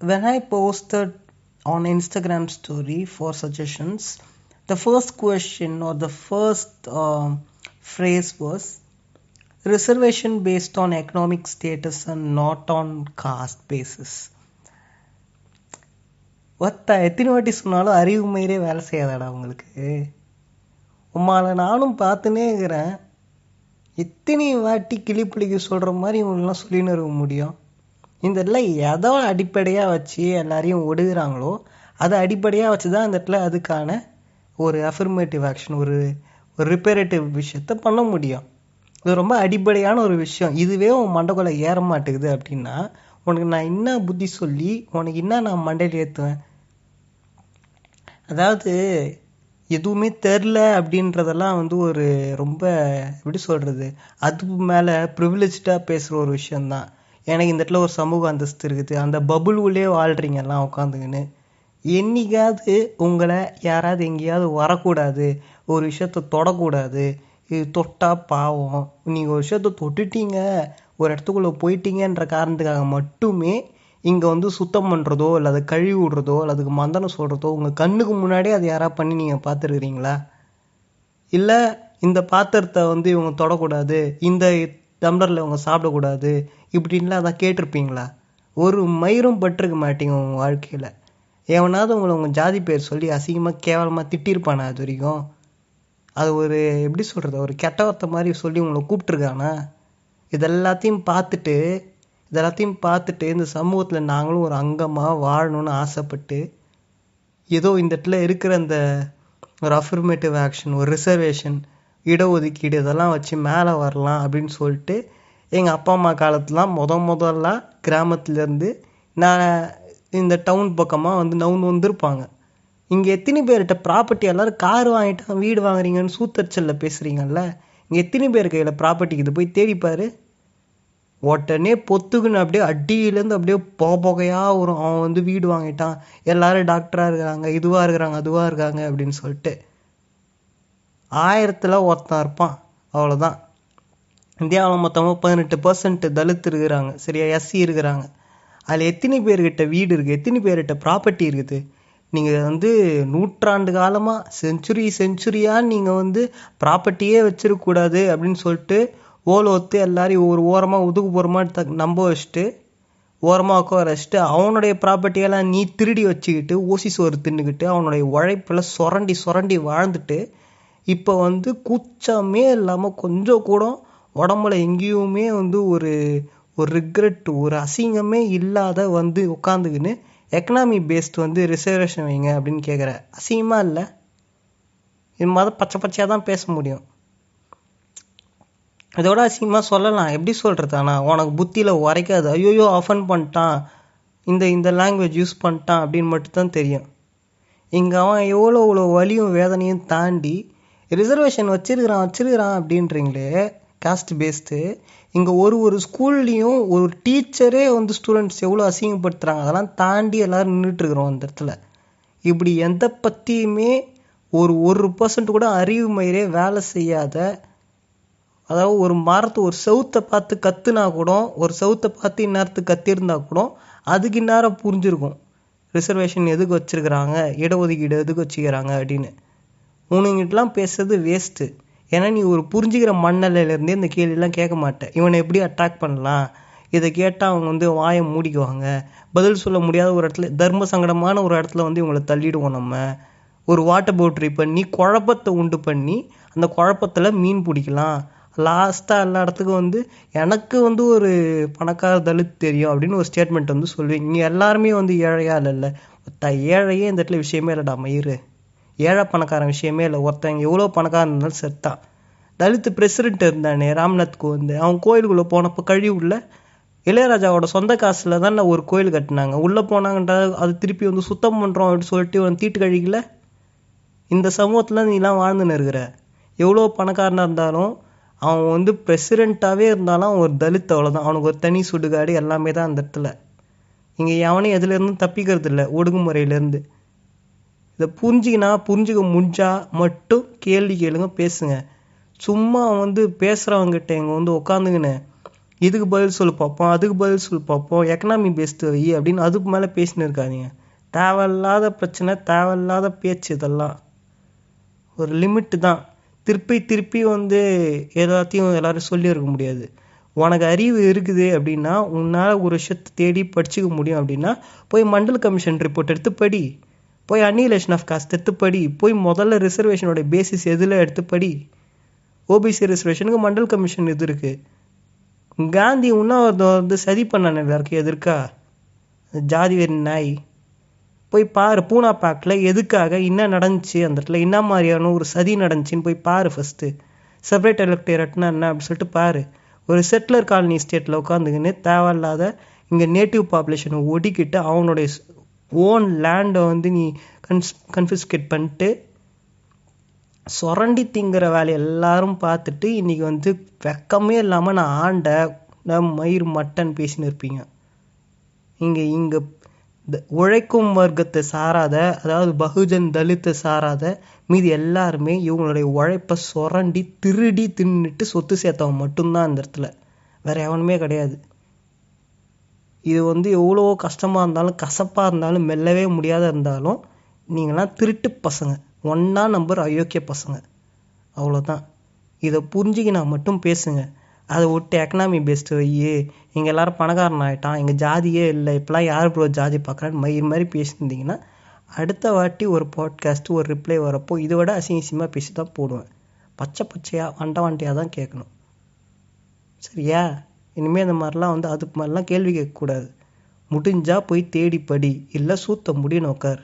when I posted on Instagram story for suggestions, the first question or the first um phrase was reservation based on economic status and not on caste basis. ஒத்த எத்தனை வாட்டி சொன்னாலும் அறிவு மயிரே வேலை செய்யாதாடா உங்களுக்கு உம்மால நானும் பார்த்துனே இருக்கிறேன் எத்தனை வாட்டி கிளிப்பிள்ளைக்கு சொல்கிற மாதிரி இவங்களாம் சொல்லின்னு இருக்க முடியும் இந்த இடத்துல எதோ அடிப்படையாக வச்சு எல்லாரையும் ஒடுகிறாங்களோ அதை அடிப்படையாக வச்சு தான் இந்த இடத்துல அதுக்கான ஒரு அஃபர்மேட்டிவ் ஆக்ஷன் ஒரு ஒரு ரிப்பேரேட்டிவ் விஷயத்த பண்ண முடியும். இது ரொம்ப அடிப்படையான ஒரு விஷயம். இதுவே உன் மண்டைக்குள்ள ஏற மாட்டேங்குது அப்படின்னா உனக்கு நான் என்ன புத்தி சொல்லி உனக்கு என்ன நான் மண்டையில் ஏற்றுவேன் அதாவது எதுவுமே தெரில அப்படின்றதெல்லாம் வந்து ஒரு ரொம்ப எப்படி சொல்கிறது அது மேலே ப்ரிவிலேஜாக பேசுகிற ஒரு விஷயந்தான் எனக்கு இந்த இடத்துல ஒரு சமூக அந்தஸ்து இருக்குது. அந்த பபுள் உள்ளே வாழ்கிறீங்க எல்லாம் உட்காந்துக்கின்னு என்னைக்காவது உங்களை யாராவது எங்கேயாவது வரக்கூடாது. ஒரு விஷயத்த தொடக்கூடாது. இது தொட்டா பாவம். நீங்கள் ஒரு விஷயத்த தொட்டுட்டீங்க. ஒரு இடத்துக்குள்ளே போயிட்டீங்கன்ற காரணத்துக்காக மட்டுமே இங்கே வந்து சுத்தம் பண்ணுறதோ இல்லை அதை கழுவி விடுறதோ இல்லை அதுக்கு மந்தனம் சொல்கிறதோ உங்கள் கண்ணுக்கு முன்னாடியே அது யாராவது பண்ணி நீங்கள் பார்த்துருக்குறீங்களா? இல்லை இந்த பாத்திரத்தை வந்து இவங்க தொடக்கூடாது. இந்த டம்ளரில் இவங்க சாப்பிடக்கூடாது இப்படின்லாம் அதான் கேட்டிருப்பீங்களா? ஒரு மயிரும் பட்டிருக்க மாட்டீங்க உங்கள் வாழ்க்கையில். எவனாவது உங்களை உங்கள் ஜாதி பேர் சொல்லி அசிங்கமாக கேவலமாக திட்டிருப்பானா அது வரைக்கும்? அது ஒரு எப்படி சொல்கிறது ஒரு கெட்ட வார்த்தை மாதிரி சொல்லி உங்களை கூப்பிட்ருக்கானா இதெல்லாத்தையும் பார்த்துட்டு இதெல்லாத்தையும் பார்த்துட்டு இந்த சமூகத்தில் நாங்களும் ஒரு அங்கமாக வாழணும்னு ஆசைப்பட்டு ஏதோ இந்த இடத்துல இருக்கிற அந்த ஒரு அஃபர்மேட்டிவ் ஆக்ஷன் ஒரு ரிசர்வேஷன் இடஒதுக்கீடு இதெல்லாம் வச்சு மேலே வரலாம் அப்படின்னு சொல்லிட்டு எங்கள் அப்பா அம்மா காலத்துலாம் முத முதல்ல கிராமத்துலேருந்து நான் இந்த டவுன் பக்கமாக வந்து நவுந்து வந்திருப்பாங்க. இங்கே எத்தனை பேர்கிட்ட ப்ராப்பர்ட்டி எல்லோரும் கார் வாங்கிட்டான் வீடு வாங்குறீங்கன்னு சூத்தரிச்சலில் பேசுகிறீங்கல்ல இங்கே எத்தனை பேர் கையில் ப்ராப்பர்ட்டி இது போய் தேடிப்பார் உடனே பொத்துக்குன்னு அப்படியே அடியிலேருந்து அப்படியே போகையாக புகையாக வரும். அவன் வந்து வீடு வாங்கிட்டான். எல்லாரும் டாக்டராக இருக்கிறாங்க இதுவாக இருக்கிறாங்க அதுவாக இருக்காங்க அப்படின்னு சொல்லிட்டு. ஆயிரத்தில் ஒருத்தன் இருப்பான். அவ்வளோதான் இந்தியாவில் மொத்தமாக பதினெட்டு பர்சன்ட் தலித் இருக்கிறாங்க. சரியா? எஸ்சி இருக்கிறாங்க. அதில் எத்தனை பேர்கிட்ட வீடு இருக்குது எத்தனை பேர்கிட்ட ப்ராப்பர்ட்டி இருக்குது? நீங்கள் வந்து நூற்றாண்டு காலமாக செஞ்சுரி செஞ்சுரியாக நீங்கள் வந்து ப்ராப்பர்ட்டியே வச்சிருக்கக்கூடாது அப்படின்னு சொல்லிட்டு ஓலை ஒத்து எல்லாரையும் ஒரு ஓரமாக ஒதுக்குப்புறமா த நம்ப வச்சுட்டு ஓரமாக உட்கார வச்சுட்டு அவனுடைய ப்ராப்பர்ட்டியெல்லாம் நீ திருடி வச்சுக்கிட்டு ஊசி சோறு தின்னுக்கிட்டு அவனுடைய உழைப்பில் சுரண்டி சுரண்டி வாழ்ந்துட்டு இப்போ வந்து கூச்சமே இல்லாமல் கொஞ்சம் கூட உடம்புல எங்கேயுமே வந்து ஒரு ஒரு ரிக்ரெட் ஒரு அசிங்கமே இல்லாத வந்து உட்காந்துக்கின்னு எக்கனாமி பேஸ்ட் வந்து ரிசர்வேஷன் வைங்க அப்படின்னு கேட்குற அசிங்கமாக இல்லை. இது மாதிரி பச்சை பச்சையாக தான் பேச முடியும். இதோட அசிங்கமாக சொல்லலாம். எப்படி சொல்கிறது ஆனால் உனக்கு புத்தியில் உரைக்காது. ஐயோயோ ஆஃபன் பண்ணிட்டான். இந்த இந்த லாங்குவேஜ் யூஸ் பண்ணிட்டான் அப்படின்னு மட்டும்தான் தெரியும். இங்கே அவன் எவ்வளோ இவ்வளோ வலியும் வேதனையும் தாண்டி ரிசர்வேஷன் வச்சிருக்கிறான் வச்சிருக்கிறான் அப்படின்றீங்களே காஸ்ட் பேஸ்டு இங்கே ஒரு ஒரு ஸ்கூல்லையும் ஒரு டீச்சரே வந்து ஸ்டூடெண்ட்ஸ் எவ்வளோ அசிங்கப்படுத்துகிறாங்க அதெல்லாம் தாண்டி எல்லோரும் நின்றுட்டுருக்குறோம் அந்த இடத்துல. இப்படி எந்த பற்றியுமே ஒரு ஒரு பர்சன்ட் கூட அறிவு மயிரே வேலை செய்யாத அதாவது ஒரு மரத்தை ஒரு செவுத்தை பார்த்து கத்துனா கூட ஒரு செவுத்தை பார்த்து இந்நேரத்துக்கு கத்திருந்தா கூட அதுக்கு இந்நேரம் புரிஞ்சிருக்கும். ரிசர்வேஷன் எதுக்கு வச்சுருக்குறாங்க? இடஒதுக்கீடு எதுக்கு வச்சுக்கிறாங்க அப்படின்னு. உனங்கிட்டலாம் பேசுறது வேஸ்ட்டு ஏன்னா நீ ஒரு புரிஞ்சுக்கிற மண்ணலையிலேருந்தே இந்த கேள்வியெல்லாம் கேட்க மாட்டேன் இவனை எப்படி அட்ராக்ட் பண்ணலாம்? இதை கேட்டால் அவங்க வந்து வாயை மூடிக்குவாங்க. பதில் சொல்ல முடியாத ஒரு இடத்துல தர்ம சங்கடமான ஒரு இடத்துல வந்து இவங்களை தள்ளிடுவோம் நம்ம. ஒரு வாட்டர் போட்ரி பண்ணி குழப்பத்தை உண்டு பண்ணி அந்த குழப்பத்தில் மீன் பிடிக்கலாம். லாஸ்ட்டாக எல்லா இடத்துக்கும் வந்து எனக்கு வந்து ஒரு பணக்கார தலித் தெரியும் அப்படின்னு ஒரு ஸ்டேட்மெண்ட் வந்து சொல்லுவீங்க நீ எல்லாருமே வந்து ஏழையா இல்லைல்ல. ஏழையே இந்த இடத்துல விஷயமே இல்லைடா மயிறு. ஏழை பணக்காரன் விஷயமே இல்லை. ஒருத்தன் எவ்வளோ பணக்காரன் இருந்தாலும் செத்தான் தலித் பிரசிடென்ட் இருந்தானே ராம்நாத் கோவிந்த். அவன் கோயிலுக்குள்ளே போனப்போ கழிவுள்ள இளையராஜாவோட சொந்த காசில் தான் ஒரு கோயில் கட்டினாங்க. உள்ளே போனாங்கன்ற அது திருப்பி வந்து சுத்தம் பண்ணுறோம் அப்படின்னு சொல்லிட்டு அவன் தீட்டு கழிக்கல. இந்த சமூகத்தில் நீலாம் வாழ்ந்துன்னு இருக்கிற எவ்வளோ பணக்காரனாக இருந்தாலும் அவன் வந்து பிரசிடெண்ட்டாகவே இருந்தாலும் அவன் ஒரு தலித் அவ்வளோதான் அவனுக்கு ஒரு தனி சுடுகாடு எல்லாமே தான் அந்த இடத்துல. இங்கே எவனையும் எதுலேருந்தும் தப்பிக்கிறது இல்லை ஒடுங்குமுறையிலேருந்து இதை புரிஞ்சிக்கினா புரிஞ்சுக்க முடிஞ்சா மட்டும் கேள்வி கேளுங்க பேசுங்க. சும்மா வந்து பேசுகிறவங்ககிட்ட இங்கே வந்து உட்காந்துக்கின்னு இதுக்கு பதில் சொல்லி பார்ப்போம் அதுக்கு பதில் சொல்லி பார்ப்போம் எக்கனாமி பேஸ்டு வை அப்படின்னு அதுக்கு மேலே பேசின்னு இருக்காதீங்க. தேவையில்லாத பிரச்சனை தேவையில்லாத பேச்சு இதெல்லாம். ஒரு லிமிட்டு தான். திருப்பி திருப்பி வந்து எல்லாத்தையும் எல்லோரும் சொல்லியிருக்க முடியாது. உனக்கு அறிவு இருக்குது அப்படின்னா உன்னால் ஒரு விஷயத்தை தேடி படிச்சுக்க முடியும் அப்படின்னா போய் மண்டல் கமிஷன் ரிப்போர்ட் எடுத்து படி. போய் அன்னிலேஷன் ஆஃப் காஸ்ட் எடுத்து போய் முதல்ல ரிசர்வேஷனோட பேசிஸ் எதில் எடுத்துப்படி? ஓபிசி ரிசர்வேஷனுக்கு மண்டல் கமிஷன் இது இருக்குது காந்தி உண்ணாவிரதம் வந்து சதி பண்ணான எல்லாருக்கும் எதிர்க்கா? ஜாதி வெறி நாய். போய் பாரு பூனா பேக்கில் எதுக்காக என்ன நடந்துச்சு அந்த இடத்துல? என்ன மாதிரியான ஒரு சதி நடந்துச்சின்னு போய் பாரு ஃபஸ்ட்டு செப்பரேட் எலக்டரேட்னா என்ன அப்படின்னு சொல்லிட்டு பாரு. ஒரு செட்டிலர் காலனி ஸ்டேட்டில் உட்காந்துக்கின்னு தேவையில்லாத இங்கே நேட்டிவ் பாப்புலேஷனை ஒடிக்கிட்டு அவனுடைய ஓன் லேண்டை வந்து நீ கன்ஸ் கன்ஃபிஸ்கேட் பண்ணிட்டு சுரண்டி திங்கிற வேலையை எல்லாரும் பார்த்துட்டு இன்றைக்கி வந்து வெக்கமே இல்லாமல் நான் ஆண்ட நான் மயிர் மட்டன் பேசின்னு இருப்பீங்க. இங்கே இங்கே இந்த உழைக்கும் வர்க்கத்தை சாராத அதாவது பகுஜன் தலித்தை சாராத மீதி எல்லாருமே இவங்களுடைய உழைப்பை சுரண்டி திருடி தின்னுட்டு சொத்து சேர்த்தவன் மட்டும்தான் அந்த இடத்துல. வேறு எவனுமே கிடையாது. இது வந்து எவ்வளோ கஷ்டமாக இருந்தாலும் கசப்பாக இருந்தாலும் மெல்லவே முடியாத இருந்தாலும் நீங்களாம் திருட்டு பசங்க. ஒன்றா நம்பர் அயோக்கிய பசங்க. அவ்வளோதான் இதை புரிஞ்சுக்கினா மட்டும் பேசுங்க. அதை விட்டு எக்கனாமி பேஸ்டு வை இங்கே எல்லோரும் பணக்காரன் ஆகிட்டான் எங்கள் ஜாதியே இல்லை இப்போலாம் யார் ப்ரோ ஜாதி பார்க்குறான்னு மயிர் மாதிரி பேசியிருந்தீங்கன்னா அடுத்த வாட்டி ஒரு பாட்காஸ்ட்டு ஒரு ரிப்ளை வரப்போ இதை விட அசிங்கசியமாக பேசி தான் போடுவேன். பச்சை பச்சையாக வண்ட வண்டியாக தான் கேட்கணும். சரியா? இனிமேல் இந்த மாதிரிலாம் வந்து அதுக்கு மாதிரிலாம் கேள்வி கேட்கக்கூடாது. முடிஞ்சால் போய் தேடி படி. இல்லை சூத்த முடியணும் உட்கார்